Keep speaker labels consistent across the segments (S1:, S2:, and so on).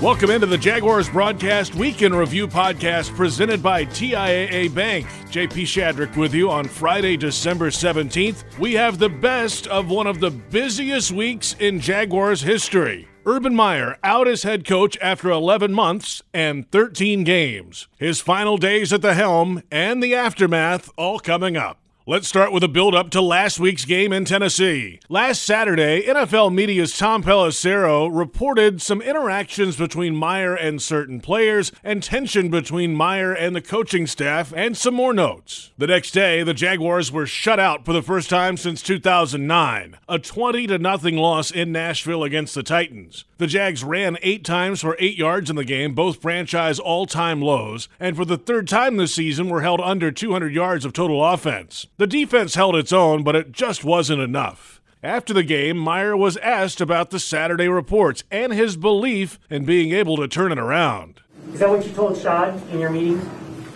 S1: Welcome into the Jaguars Broadcast Weekend Review podcast presented by TIAA Bank. JP Shadrick with you on Friday, December 17th. We have the best of one of the busiest weeks in Jaguars history. Urban Meyer out as head coach after 11 months and 13 games. His final days at the helm and the aftermath all coming up. Let's start with a build up to last week's game in Tennessee. Last Saturday, NFL Media's Tom Pelissero reported some interactions between Meyer and certain players and tension between Meyer and the coaching staff and some more notes. The next day, the Jaguars were shut out for the first time since 2009, a 20 to nothing loss in Nashville against the Titans. The Jags ran 8 times for 8 yards in the game, both franchise all-time lows, and for the third time this season were held under 200 yards of total offense. The defense held its own, but it just wasn't enough. After the game, Meyer was asked about the Saturday reports and his belief in being able to turn it around.
S2: Is that what you told Shad in your meeting,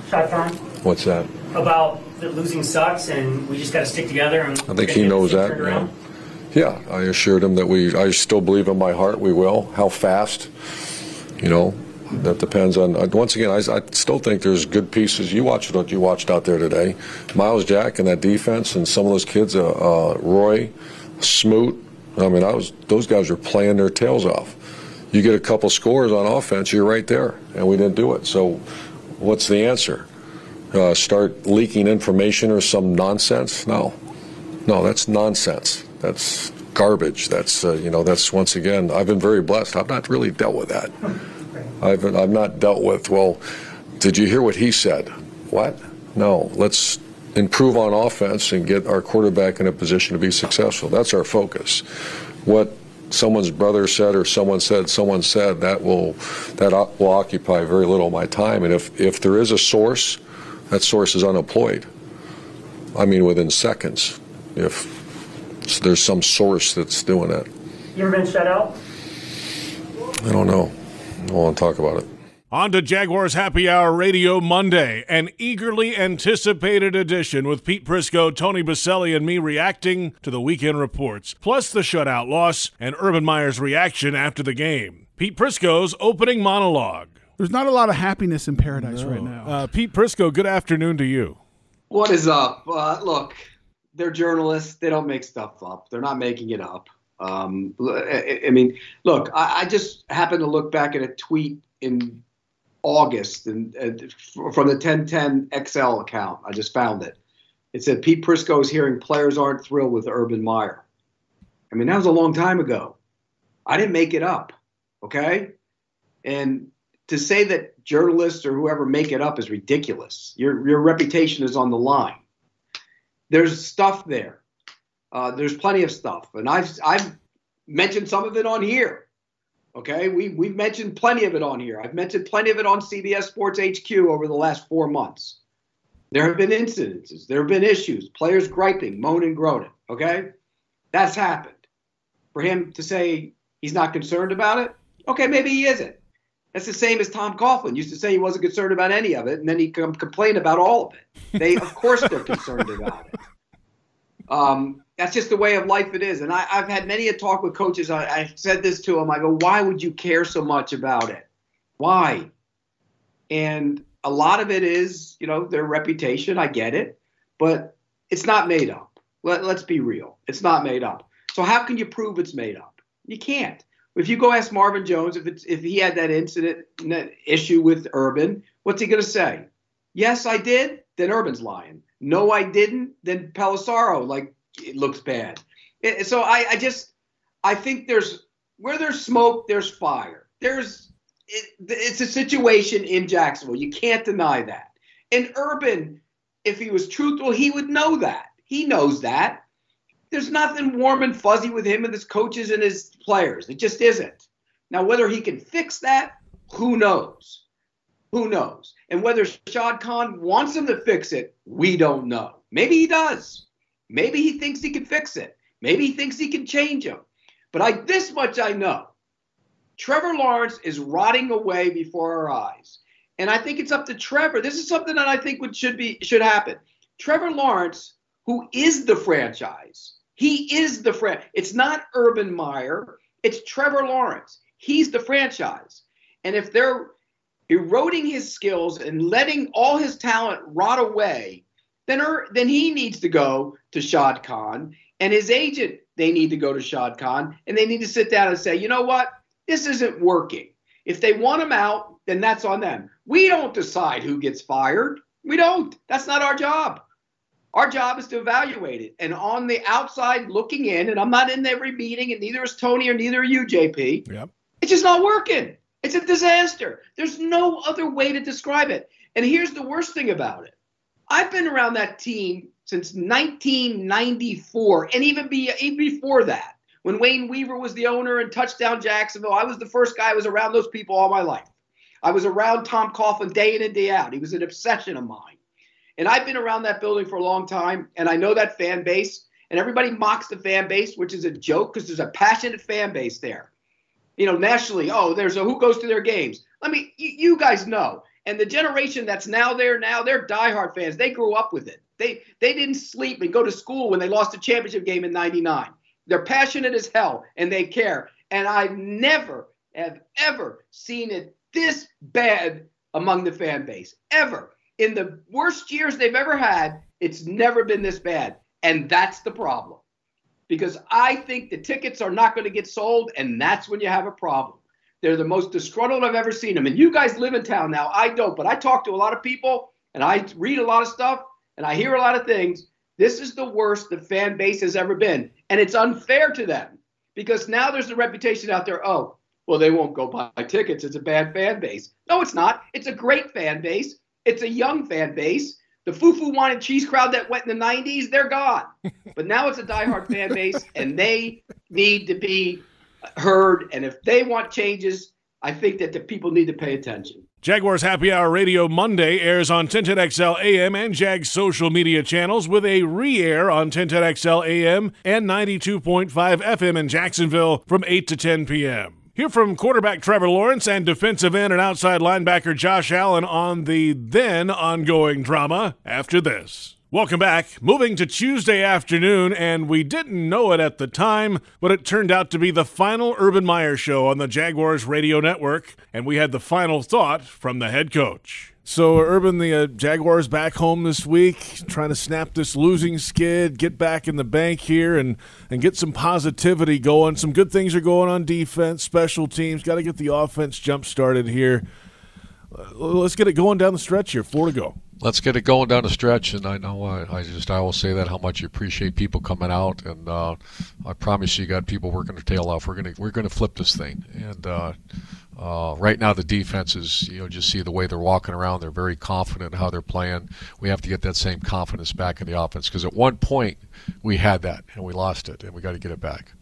S2: Shad Khan?
S3: What's that?
S2: About that losing sucks and we just got to stick together. And
S3: I think he knows that. Yeah. yeah, I assured him that we. I still believe in my heart we will. How fast? You know, that depends on. Uh, once again, I, I, still think there's good pieces. You watched what you watched out there today. Myles Jack and that defense, and some of those kids, uh, uh, Roy, Smoot. I mean, I was those guys were playing their tails off. You get a couple scores on offense, you're right there, and we didn't do it. So, what's the answer? Uh, start leaking information or some nonsense? No, no, that's nonsense. That's garbage. That's uh, you know, that's once again. I've been very blessed. I've not really dealt with that. I've, I've not dealt with, well, did you hear what he said? What? No. Let's improve on offense and get our quarterback in a position to be successful. That's our focus. What someone's brother said or someone said someone said that will that will occupy very little of my time and if if there is a source that source is unemployed i mean within seconds if there's some source that's doing it
S2: you ever been shut out
S3: i don't know I don't want to talk about it.
S1: On to Jaguars Happy Hour Radio Monday, an eagerly anticipated edition with Pete Prisco, Tony Boselli, and me reacting to the weekend reports, plus the shutout loss and Urban Meyer's reaction after the game. Pete Prisco's opening monologue.
S4: There's not a lot of happiness in paradise no. right now.
S1: Uh, Pete Prisco, good afternoon to you.
S5: What is up? Uh, look, they're journalists. They don't make stuff up. They're not making it up. Um, I, mean, look, I, I, just happened to look back at a tweet in August and from the 1010 XL account. I just found it. It said Pete Prisco is hearing players aren't thrilled with Urban Meyer. I mean, that was a long time ago. I didn't make it up. Okay. And to say that journalists or whoever make it up is ridiculous. Your, your reputation is on the line. There's stuff there. Uh, there's plenty of stuff, and I've I've mentioned some of it on here. Okay, we we've mentioned plenty of it on here. I've mentioned plenty of it on CBS Sports HQ over the last four months. There have been incidences, there have been issues, players griping, moaning, groaning. Okay, that's happened. For him to say he's not concerned about it, okay, maybe he isn't. That's the same as Tom Coughlin used to say he wasn't concerned about any of it, and then he come complain about all of it. They, of course, they're concerned about it. Um, that's just the way of life it is. And I, have had many a talk with coaches. I, I said this to them. I go, why would you care so much about it? Why? And a lot of it is, you know, their reputation. I get it, but it's not made up. Let, let's be real. It's not made up. So how can you prove it's made up? You can't. If you go ask Marvin Jones if it's if he had that incident that issue with Urban, what's he going to say? Yes, I did. Then Urban's lying. No, I didn't. Then Pelissero, like it looks bad. It, so I, I just I think there's where there's smoke, there's fire. There's it, it's a situation in Jacksonville. You can't deny that. And Urban, if he was truthful, he would know that. He knows that. There's nothing warm and fuzzy with him and his coaches and his players. It just isn't. Now, whether he can fix that, who knows? Who knows? And whether Shad Khan wants him to fix it, we don't know. Maybe he does. Maybe he thinks he can fix it. Maybe he thinks he can change him. But I this much I know. Trevor Lawrence is rotting away before our eyes. And I think it's up to Trevor. This is something that I think would should be should happen. Trevor Lawrence, who is the franchise, He is the friend. It's not Urban Meyer. It's Trevor Lawrence. He's the franchise. And if they're eroding his skills and letting all his talent rot away, then, er, then he needs to go to Shad Khan and his agent. They need to go to Shad Khan and they need to sit down and say, you know what? This isn't working. If they want him out, then that's on them. We don't decide who gets fired. We don't. That's not our job. Our job is to evaluate it. And on the outside looking in, and I'm not in every meeting, and neither is Tony or neither are you, JP.
S1: Yep.
S5: It's just not working. It's a disaster. There's no other way to describe it. And here's the worst thing about it. I've been around that team since 1994, and even, be, even before that, when Wayne Weaver was the owner and touchdown Jacksonville, I was the first guy who was around those people all my life. I was around Tom Coughlin day in and day out. He was an obsession of mine. And I've been around that building for a long time, and I know that fan base. And everybody mocks the fan base, which is a joke because there's a passionate fan base there. You know, nationally, oh, there's a who goes to their games. Let me, you, you guys know. And the generation that's now there now, they're diehard fans. They grew up with it. They they didn't sleep and go to school when they lost a championship game in '99. They're passionate as hell and they care. And I've never have ever seen it this bad among the fan base ever in the worst years they've ever had, it's never been this bad. And that's the problem. Because I think the tickets are not going to get sold, and that's when you have a problem. They're the most disgruntled I've ever seen them. And you guys live in town now. I don't, but I talk to a lot of people and I read a lot of stuff and I hear a lot of things. This is the worst the fan base has ever been. And it's unfair to them because now there's a reputation out there. Oh, well, they won't go buy tickets. It's a bad fan base. No, it's not. It's a great fan base. It's a young fan base. The Wine and Cheese crowd that went in the 90s, they're gone. But now it's a diehard fan base, and they need to be heard. And if they want changes, I think that the people need to pay attention.
S1: Jaguars Happy Hour Radio Monday airs on 1010XL AM and Jag's social media channels with a re-air on 1010XL AM and 92.5 FM in Jacksonville from 8 to 10 p.m. Hear from quarterback Trevor Lawrence and defensive end and outside linebacker Josh Allen on the then ongoing drama after this. Welcome back. Moving to Tuesday afternoon, and we didn't know it at the time, but it turned out to be the final Urban Meyer show on the Jaguars radio network, and we had the final thought from the head coach. So, Urban, the uh, Jaguars back home this week, trying to snap this losing skid, get back in the bank here, and and get some positivity going. Some good things are going on defense, special teams. Got to get the offense jump started here. Let's get it going down the stretch here. Four to go.
S3: Let's get it going down the stretch, and I know I, I just I will say that how much you appreciate people coming out, and uh, I promise you, got people working their tail off. We're gonna we're gonna flip this thing, and uh, uh, right now, the defense is, you know, just see the way they're walking around. They're very confident in how they're playing. We have to get that same confidence back in the offense because at one point we had that and we lost it, and we got to get it back.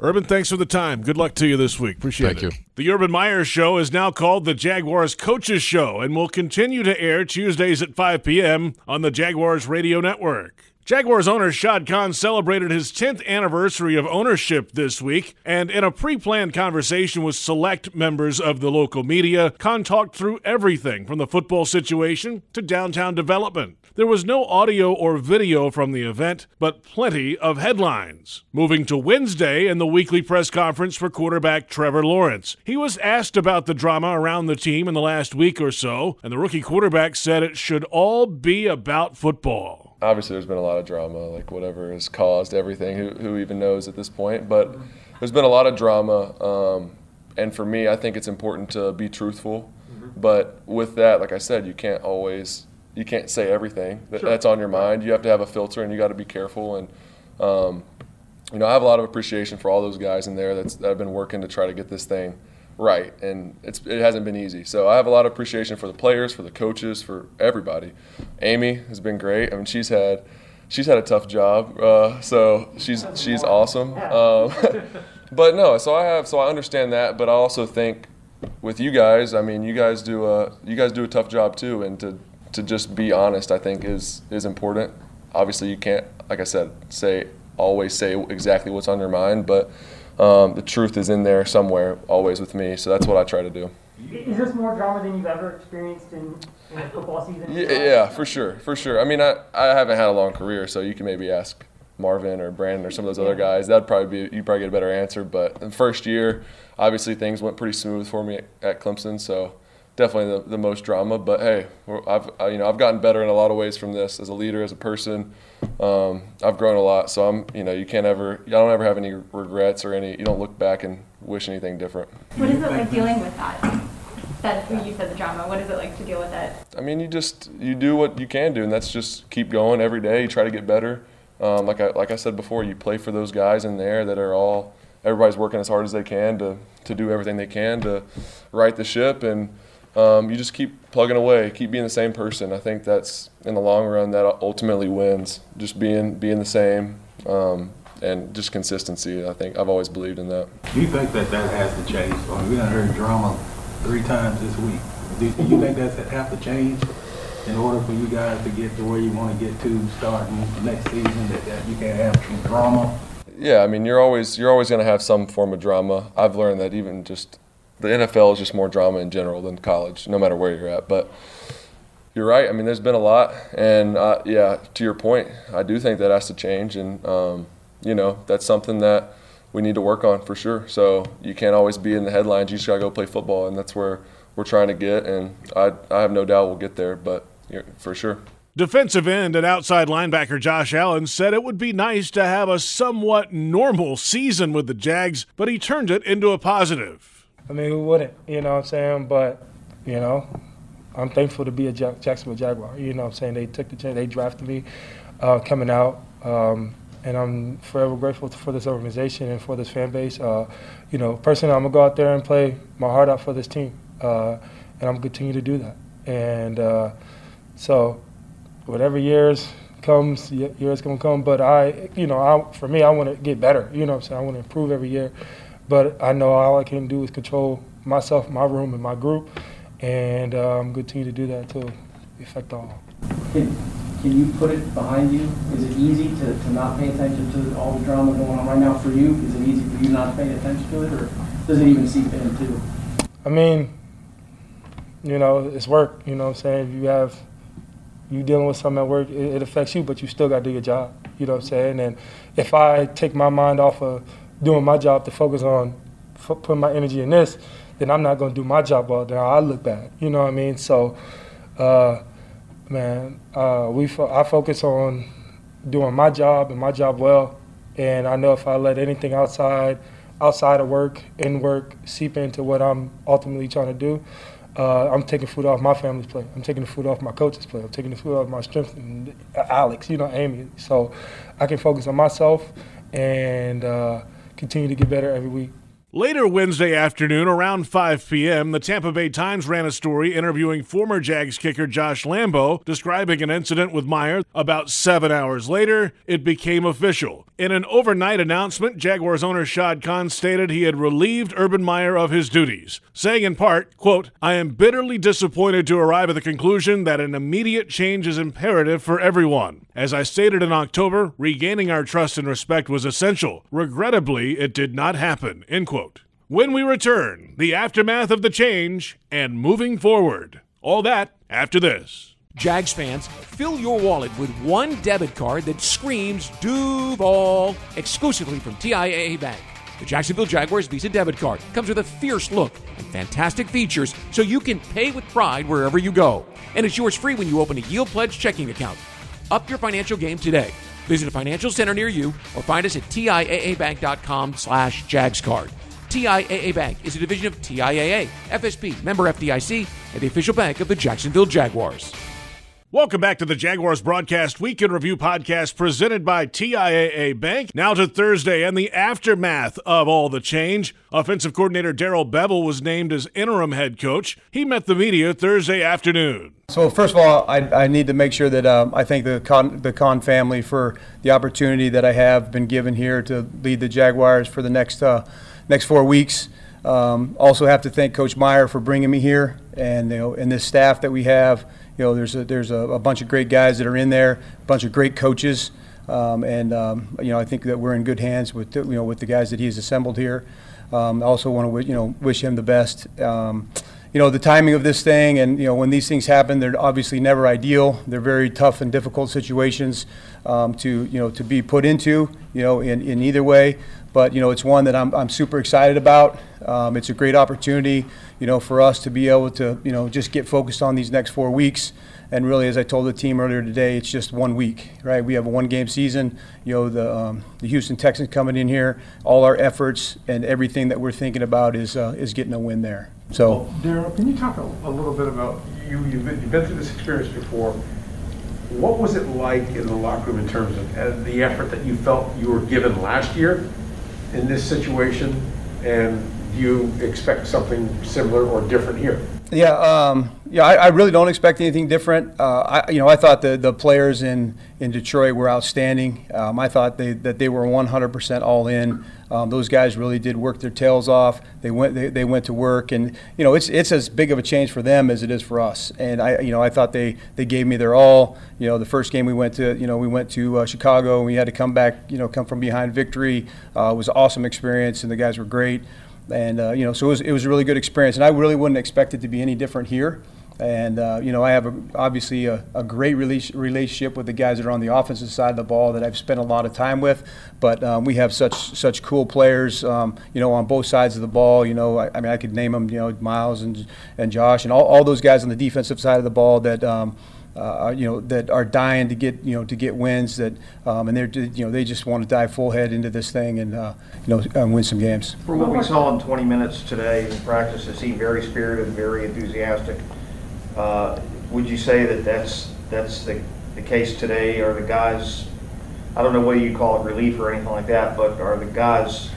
S1: Urban, thanks for the time. Good luck to you this week. Appreciate
S3: Thank
S1: it.
S3: Thank you.
S1: The Urban Meyer Show is now called the Jaguars Coaches Show and will continue to air Tuesdays at 5 p.m. on the Jaguars Radio Network. Jaguars owner Shad Khan celebrated his 10th anniversary of ownership this week, and in a pre planned conversation with select members of the local media, Khan talked through everything from the football situation to downtown development. There was no audio or video from the event, but plenty of headlines. Moving to Wednesday and the weekly press conference for quarterback Trevor Lawrence. He was asked about the drama around the team in the last week or so, and the rookie quarterback said it should all be about football
S6: obviously there's been a lot of drama, like whatever has caused everything. Who, who even knows at this point? But there's been a lot of drama, um, and for me, I think it's important to be truthful. Mm-hmm. But with that, like I said, you can't always you can't say everything that, sure. that's on your mind. You have to have a filter, and you got to be careful. And um, you know, I have a lot of appreciation for all those guys in there that's that have been working to try to get this thing right, and it's it hasn't been easy. So I have a lot of appreciation for the players, for the coaches, for everybody. Amy has been great. I mean, she's had she's had a tough job, uh, so she's she's awesome. Um, but no, so I have so I understand that, but I also think with you guys, I mean, you guys do a you guys do a tough job too, and to to just be honest, I think is is important. Obviously, you can't, like I said, say always say exactly what's on your mind, but um, the truth is in there somewhere, always with me. So that's what I try to do.
S7: Is this more drama than you've ever experienced in, in a football season?
S6: Yeah, yeah, for sure, for sure. I mean, I, I haven't had a long career, so you can maybe ask Marvin or Brandon or some of those other guys, that'd probably be you probably get a better answer. But the first year, obviously things went pretty smooth for me at, at Clemson, so definitely the, the most drama. But hey, I've I, you know I've gotten better in a lot of ways from this as a leader, as a person. Um, I've grown a lot, so I'm you know you can't ever I don't ever have any regrets or any you don't look back and wish anything different.
S8: What is it like dealing with that? That you said the drama. What is it like to deal with that?
S6: I mean, you just you do what you can do, and that's just keep going every day. You try to get better. Um, like I like I said before, you play for those guys in there that are all everybody's working as hard as they can to to do everything they can to right the ship and um, you just keep plugging away, keep being the same person. I think that's in the long run that ultimately wins. Just being being the same um, and just consistency. I think I've always believed in that.
S9: Do you think that that has to change? I mean, we have heard drama three times this week. Do you think that have to change in order for you guys to get to where you want to get to starting next season? That, that you can't have some drama.
S6: Yeah, I mean, you're always you're always going to have some form of drama. I've learned that even just the NFL is just more drama in general than college, no matter where you're at. But you're right. I mean, there's been a lot, and uh, yeah, to your point, I do think that has to change, and um, you know, that's something that we need to work on for sure. So you can't always be in the headlines. You just gotta go play football, and that's where we're trying to get. And I, I have no doubt we'll get there, but for sure.
S1: Defensive end and outside linebacker Josh Allen said it would be nice to have a somewhat normal season with the Jags, but he turned it into a positive.
S10: I mean, who wouldn't? You know what I'm saying? But, you know, I'm thankful to be a Jacksonville Jaguar. You know what I'm saying? They took the chance, they drafted me uh, coming out. Um, and I'm forever grateful for this organization and for this fan base. Uh, you know, personally, I'm gonna go out there and play my heart out for this team, uh, and I'm gonna continue to do that. And uh, so, whatever years comes, years gonna come. But I, you know, I, for me, I want to get better. You know, what I'm saying I want to improve every year. But I know all I can do is control myself, my room, and my group, and uh, I'm continue to do that to affect all.
S11: Can, can you put it behind you? Is it easy to, to not pay attention to all the drama going on right now for you? Is it easy for you not to pay attention to it, or does it even seep in too?
S10: I mean, you know, it's work. You know what I'm saying? If you have you dealing with something at work, it, it affects you, but you still got to do your job. You know what I'm saying? And if I take my mind off of doing my job to focus on f- putting my energy in this, then I'm not going to do my job well. Then I look bad. You know what I mean? So, uh, man, uh, we fo- I focus on doing my job and my job well. And I know if I let anything outside, outside of work, in work, seep into what I'm ultimately trying to do, uh, I'm taking food off my family's plate. I'm taking the food off my coach's plate. I'm taking the food off my strength Alex, you know, Amy. So I can focus on myself and uh, continue to get better every week.
S1: Later Wednesday afternoon, around 5 p.m., the Tampa Bay Times ran a story interviewing former Jags kicker Josh Lambo, describing an incident with Meyer. About seven hours later, it became official. In an overnight announcement, Jaguars owner Shad Khan stated he had relieved Urban Meyer of his duties, saying in part, quote, I am bitterly disappointed to arrive at the conclusion that an immediate change is imperative for everyone. As I stated in October, regaining our trust and respect was essential. Regrettably, it did not happen, end quote. When we return, the aftermath of the change and moving forward. All that after this.
S12: Jags fans, fill your wallet with one debit card that screams Duval exclusively from TIAA Bank. The Jacksonville Jaguars Visa debit card comes with a fierce look and fantastic features so you can pay with pride wherever you go. And it's yours free when you open a Yield Pledge checking account. Up your financial game today. Visit a financial center near you or find us at TIAABank.com slash JagsCard. TIAA Bank is a division of TIAA, FSB, member FDIC, and the official bank of the Jacksonville Jaguars.
S1: Welcome back to the Jaguars Broadcast Week in Review podcast presented by TIAA Bank. Now to Thursday and the aftermath of all the change. Offensive coordinator Darrell Bevell was named as interim head coach. He met the media Thursday afternoon.
S13: So first of all, I, I need to make sure that um, I thank the Khan, the Khan family for the opportunity that I have been given here to lead the Jaguars for the next uh, next four weeks. Um, also have to thank Coach Meyer for bringing me here, and you know, and this staff that we have. You know, there's a, there's a, a bunch of great guys that are in there, a bunch of great coaches, um, and um, you know, I think that we're in good hands with the, you know with the guys that he's assembled here. Um, I also want to you know wish him the best. Um, you know, the timing of this thing and, you know, when these things happen, they're obviously never ideal. They're very tough and difficult situations um, to, you know, to be put into, you know, in, in either way. But, you know, it's one that I'm, I'm super excited about. Um, it's a great opportunity, you know, for us to be able to, you know, just get focused on these next four weeks. And really, as I told the team earlier today, it's just one week, right? We have a one-game season. You know, the um, the Houston Texans coming in here. All our efforts and everything that we're thinking about is uh, is getting a win there. So,
S14: Darrell, can you talk a, a little bit about you? You've been, you've been through this experience before. What was it like in the locker room in terms of uh, the effort that you felt you were given last year in this situation, and do you expect something similar or different here?
S13: Yeah, um, yeah, I, I, really don't expect anything different. Uh, I, you know, I thought the, the players in, in Detroit were outstanding. Um, I thought they, that they were 100% all in. Um, those guys really did work their tails off. They went they, they went to work, and you know it's it's as big of a change for them as it is for us. And I you know I thought they they gave me their all. You know the first game we went to you know we went to uh, Chicago and we had to come back you know come from behind victory. Uh, it was an awesome experience, and the guys were great. And uh, you know, so it was, it was a really good experience, and I really wouldn't expect it to be any different here. And uh, you know, I have a, obviously a, a great relationship with the guys that are on the offensive side of the ball that I've spent a lot of time with. But um, we have such such cool players, um, you know, on both sides of the ball. You know, I, I, mean, I could name them, you know, Myles and and Josh and all, all those guys on the defensive side of the ball that. Um, uh, you know that are dying to get you know to get wins that um, and they're you know they just want to dive full head into this thing and uh, you know win some games.
S15: For what we saw in 20 minutes today in practice, it seemed very spirited, very enthusiastic. Uh, would you say that that's that's the, the case today? Are the guys, I don't know whether you call it relief or anything like that, but are the guys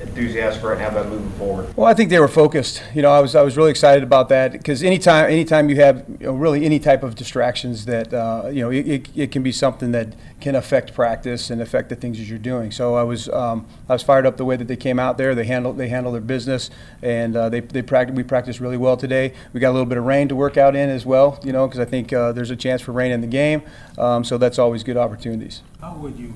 S15: enthusiastic right now about moving forward?
S13: Well, I think they were focused. You know, I was I was really excited about that because anytime anytime you have you know, really any type of distractions that uh, you know it, it, it, can be something that can affect practice and affect the things that you're doing. So I was um, I was fired up the way that they came out there. They handled they handled their business and uh, they they practiced we practiced really well today. We got a little bit of rain to work out in as well. You know, because I think uh, there's a chance for rain in the game. Um, so that's always good opportunities.
S14: How would you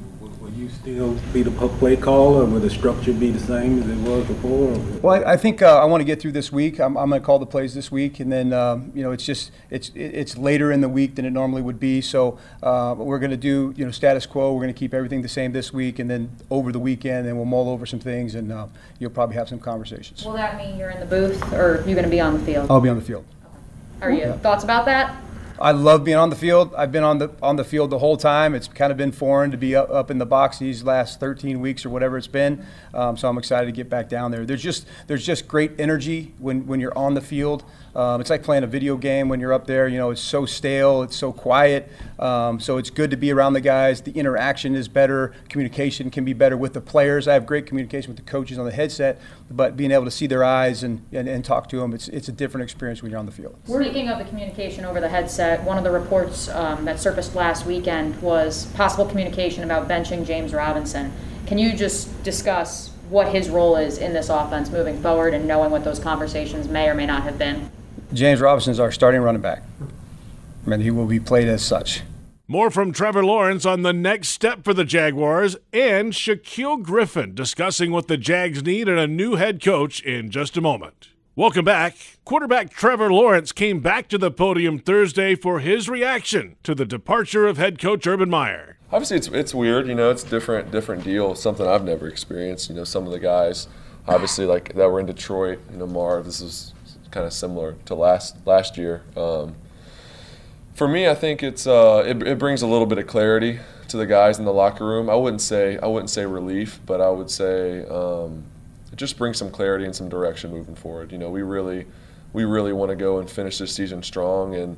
S14: would you still be the play caller, will the structure be the same as it was before?
S13: Well, I, I think uh, I want to get through this week. I'm, I'm going to call the plays this week, and then um, you know it's just it's it's later in the week than it normally would be. So uh, we're going to do you know status quo. We're going to keep everything the same this week, and then over the weekend, and we'll mull over some things, and uh, you'll probably have some conversations.
S16: Will that mean you're in the booth, or you're going to be on the field?
S13: I'll be on the field.
S16: Are you yeah. thoughts about that?
S13: I love being on the field. I've been on the on the field the whole time. It's kind of been foreign to be up, up in the box these last 13 weeks or whatever it's been. Um, so I'm excited to get back down there. There's just there's just great energy when when you're on the field. Um, it's like playing a video game when you're up there. You know, it's so stale, it's so quiet. Um, so it's good to be around the guys. The interaction is better. Communication can be better with the players. I have great communication with the coaches on the headset, but being able to see their eyes and, and, and talk to them, it's, it's a different experience when you're on the field.
S16: Speaking of the communication over the headset, one of the reports um, that surfaced last weekend was possible communication about benching James Robinson. Can you just discuss what his role is in this offense moving forward and knowing what those conversations may or may not have been?
S13: James Robinson is our starting running back, and he will be played as such.
S1: More from Trevor Lawrence on the next step for the Jaguars and Shaquill Griffin discussing what the Jags need and a new head coach in just a moment. Welcome back. Quarterback Trevor Lawrence came back to the podium Thursday for his reaction to the departure of head coach Urban Meyer.
S6: Obviously, it's it's weird. You know, it's different different deal. Something I've never experienced. You know, some of the guys, obviously, like that were in Detroit. You know, Marv. This is kind of similar to last last year. Um, for me, I think it's uh, it, it, brings a little bit of clarity to the guys in the locker room. I wouldn't say I wouldn't say relief, but I would say um, it just brings some clarity and some direction moving forward. You know, we really we really want to go and finish this season strong. And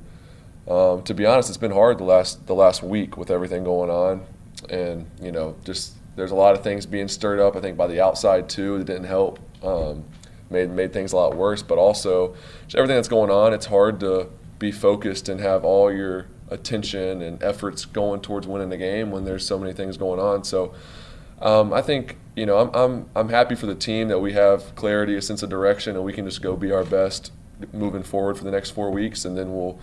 S6: um, to be honest, it's been hard the last the last week with everything going on, and you know, just there's a lot of things being stirred up. I think by the outside too that didn't help. Um, made made things a lot worse. But also, everything that's going on, it's hard to be focused and have all your attention and efforts going towards winning the game when there's so many things going on. So. Um, I think you know I'm, I'm I'm happy for the team that we have clarity, a sense of direction, and we can just go be our best moving forward for the next four weeks, and then we'll,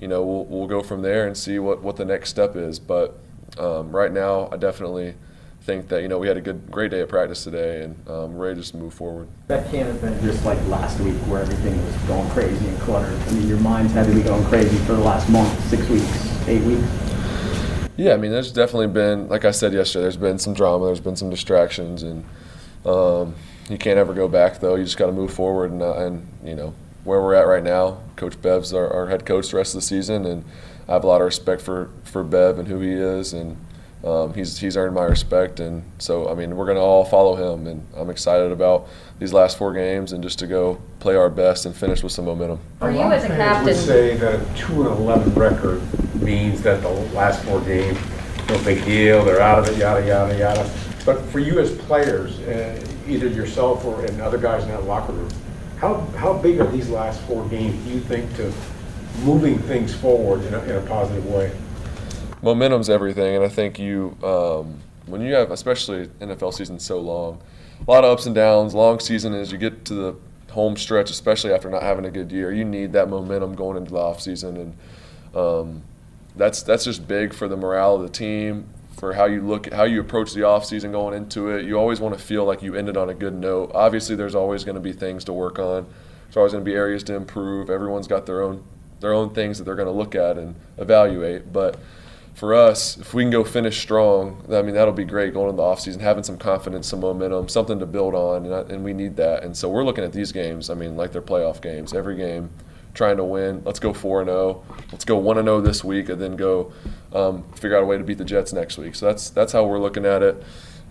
S6: you know, we'll, we'll go from there and see what, what the next step is. But um, right now, I definitely think that you know we had a good, great day of practice today, and um, we're ready to just move forward.
S11: That can't have been just like last week where everything was going crazy and cluttered. I mean, your minds had to be going crazy for the last month, six weeks, eight weeks.
S6: Yeah, I mean, there's definitely been, like I said yesterday, there's been some drama, there's been some distractions, and um, you can't ever go back though. You just got to move forward, and, uh, and you know where we're at right now. Coach Bev's our, our head coach the rest of the season, and I have a lot of respect for for Bev and who he is, and um, he's he's earned my respect, and so I mean we're gonna all follow him, and I'm excited about these last four games and just to go play our best and finish with some momentum.
S16: For you as a captain,
S14: would say that a two and eleven record means that the last four games, no big deal, they're out of it, yada yada yada. But for you as players, uh, either yourself or and other guys in that locker room, how how big are these last four games? Do you think to moving things forward in a, in a positive way?
S6: Momentum's everything, and I think you um, when you have especially NFL season so long, a lot of ups and downs. Long season as you get to the home stretch, especially after not having a good year, you need that momentum going into the off season, and um, that's that's just big for the morale of the team. For how you look, how you approach the off season going into it, you always want to feel like you ended on a good note. Obviously, there's always going to be things to work on. There's always going to be areas to improve. Everyone's got their own their own things that they're going to look at and evaluate, but for us, if we can go finish strong, I mean that'll be great going into the offseason, having some confidence, some momentum, something to build on, and, I, and we need that. And so we're looking at these games. I mean, like they're playoff games. Every game, trying to win. Let's go four and zero. Let's go one and zero this week, and then go um, figure out a way to beat the Jets next week. So that's that's how we're looking at it,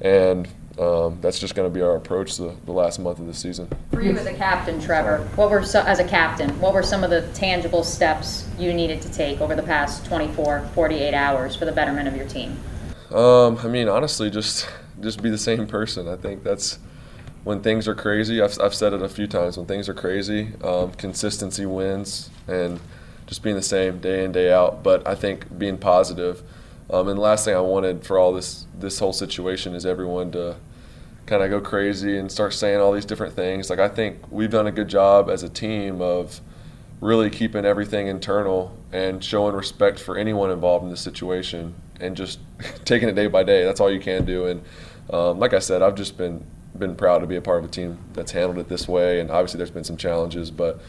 S6: and um, that's just going to be our approach the, the last month of the season.
S16: For you as a captain, Trevor, what were so, as a captain, what were some of the tangible steps you needed to take over the past 24, 48 hours for the betterment of your team?
S6: Um, I mean, honestly, just just be the same person. I think that's when things are crazy. I've, I've said it a few times. When things are crazy, um, consistency wins, and just being the same day in day out. But I think being positive um, and the last thing I wanted for all this this whole situation is everyone to kind of go crazy and start saying all these different things. Like I think we've done a good job as a team of really keeping everything internal and showing respect for anyone involved in the situation and just taking it day by day. That's all you can do. And um, like I said, I've just been been proud to be a part of a team that's handled it this way. And obviously, there's been some challenges, but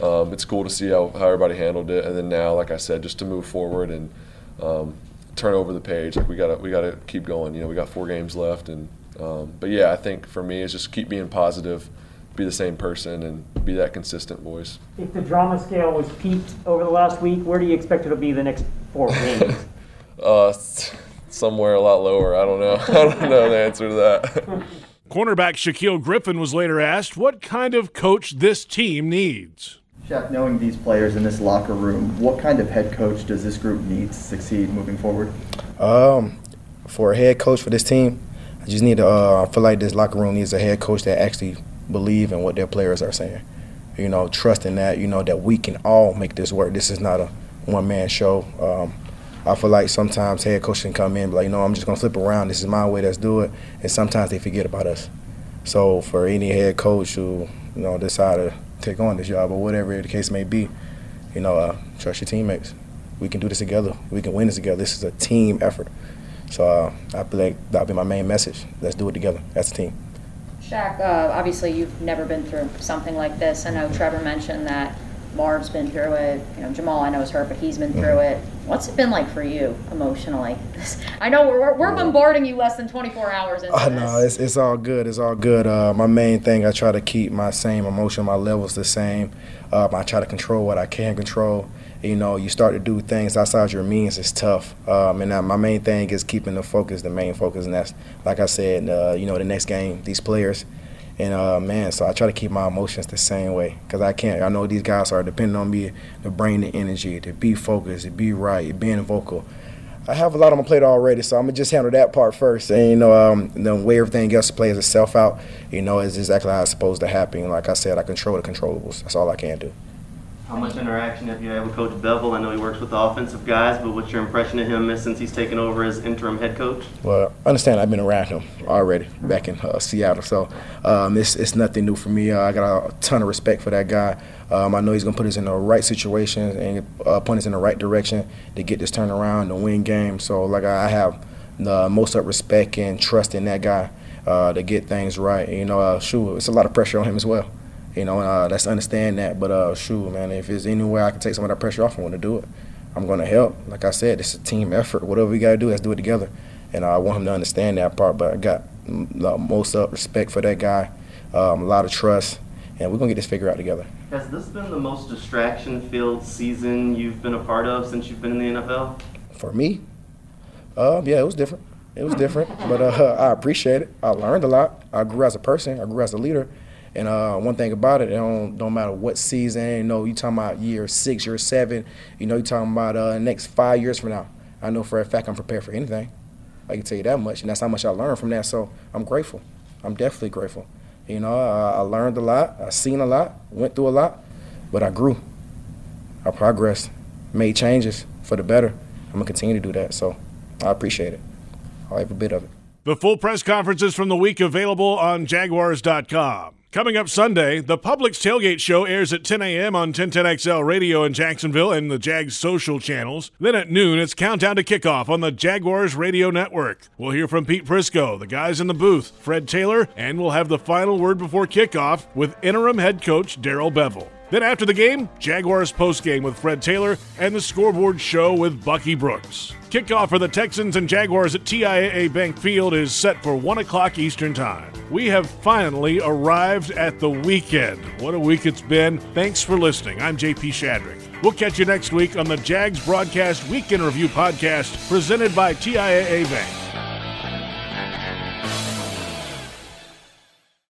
S6: um, it's cool to see how, how everybody handled it. And then now, like I said, just to move forward and um, turn over the page. Like we gotta we gotta keep going. You know, we got four games left, and um, but yeah, I think for me it's just keep being positive, be the same person, and be that consistent voice.
S7: If the drama scale was peaked over the last week, where do you expect it to be the next four games?
S6: uh, somewhere a lot lower. I don't know. I don't know the answer to that.
S1: Cornerback Shaquill Griffin was later asked what kind of coach this team needs.
S17: Knowing these players in this locker room, what kind of head coach does this group need to succeed moving forward?
S18: Um, for a head coach for this team, I just need to. Uh, I feel like this locker room needs a head coach that actually believe in what their players are saying. You know, trusting that you know that we can all make this work. This is not a one man show. Um, I feel like sometimes head coach can come in be like, you know, I'm just gonna flip around. This is my way. Let's do it. And sometimes they forget about us. So for any head coach who you know decide to take on this job or whatever the case may be. You know, uh, trust your teammates. We can do this together. We can win this together. This is a team effort. So uh, I feel like that'll be my main message. Let's do it together as a team.
S16: Shaq, uh, obviously you've never been through something like this. I know Trevor mentioned that Marv's been through it. You know, Jamal I know is hurt, but he's been through mm-hmm. it. What's it been like for you emotionally? I know we're, we're bombarding you less than 24 hours into
S18: uh, No, it's, it's all good. It's all good. Uh, my main thing, I try to keep my same emotion, my levels the same. Uh, I try to control what I can control. You know, you start to do things outside your means, it's tough. Um, and my main thing is keeping the focus, the main focus, and that's, like I said, uh, you know, the next game, these players – and uh, man, so I try to keep my emotions the same way because I can't. I know these guys are depending on me to bring the energy, to be focused, to be right, being vocal. I have a lot on my plate already, so I'm gonna just handle that part first. And you know, um, the way everything else plays itself out, you know, is exactly how it's supposed to happen. Like I said, I control the controllables. That's all I can do.
S19: How much interaction have you had with Coach Bevell? I know he works with the offensive guys, but what's your impression of him since he's taken over as interim head coach?
S18: Well, I understand I've been around him already back in uh, Seattle, so um, it's, it's nothing new for me. Uh, I got a ton of respect for that guy. Um, I know he's going to put us in the right situations and uh, point us in the right direction to get this turnaround and win games. So, like, I have the most up respect and trust in that guy uh, to get things right. You know, uh, it's a lot of pressure on him as well. You know, uh, let's understand that. But uh, shoot, man, if there's any way I can take some of that pressure off, I want to do it. I'm going to help. Like I said, it's a team effort. Whatever we got to do, let's do it together. And uh, I want him to understand that part. But I got the most up respect for that guy, um, a lot of trust, and we're going to get this figured out together.
S19: Has this been the most distraction-filled season you've been a part of since you've been in the NFL?
S18: For me, uh, yeah, it was different. It was different, but uh, I appreciate it. I learned a lot. I grew as a person. I grew as a leader. And uh, one thing about it, it don't, don't matter what season. You know, you talking about year six, year seven. You know, you talking about uh, next five years from now. I know for a fact I'm prepared for anything. I can tell you that much, and that's how much I learned from that. So I'm grateful. I'm definitely grateful. You know, I, I learned a lot. I seen a lot. Went through a lot, but I grew. I progressed. Made changes for the better. I'm gonna continue to do that. So I appreciate it. I have a bit of it.
S1: The full press conferences from the week available on Jaguars.com. Coming up Sunday, the Publix Tailgate Show airs at 10 a.m. on 1010XL Radio in Jacksonville and the Jags social channels. Then at noon, it's Countdown to Kickoff on the Jaguars Radio Network. We'll hear from Pete Prisco, the guys in the booth, Fred Taylor, and we'll have the final word before kickoff with interim head coach Darrell Bevell. Then after the game, Jaguars postgame with Fred Taylor and the scoreboard show with Bucky Brooks. Kickoff for the Texans and Jaguars at TIAA Bank Field is set for 1 o'clock Eastern Time. We have finally arrived at the weekend. What a week it's been. Thanks for listening. I'm JP Shadrick. We'll catch you next week on the Jags Broadcast Weekend Review podcast presented by TIAA Bank.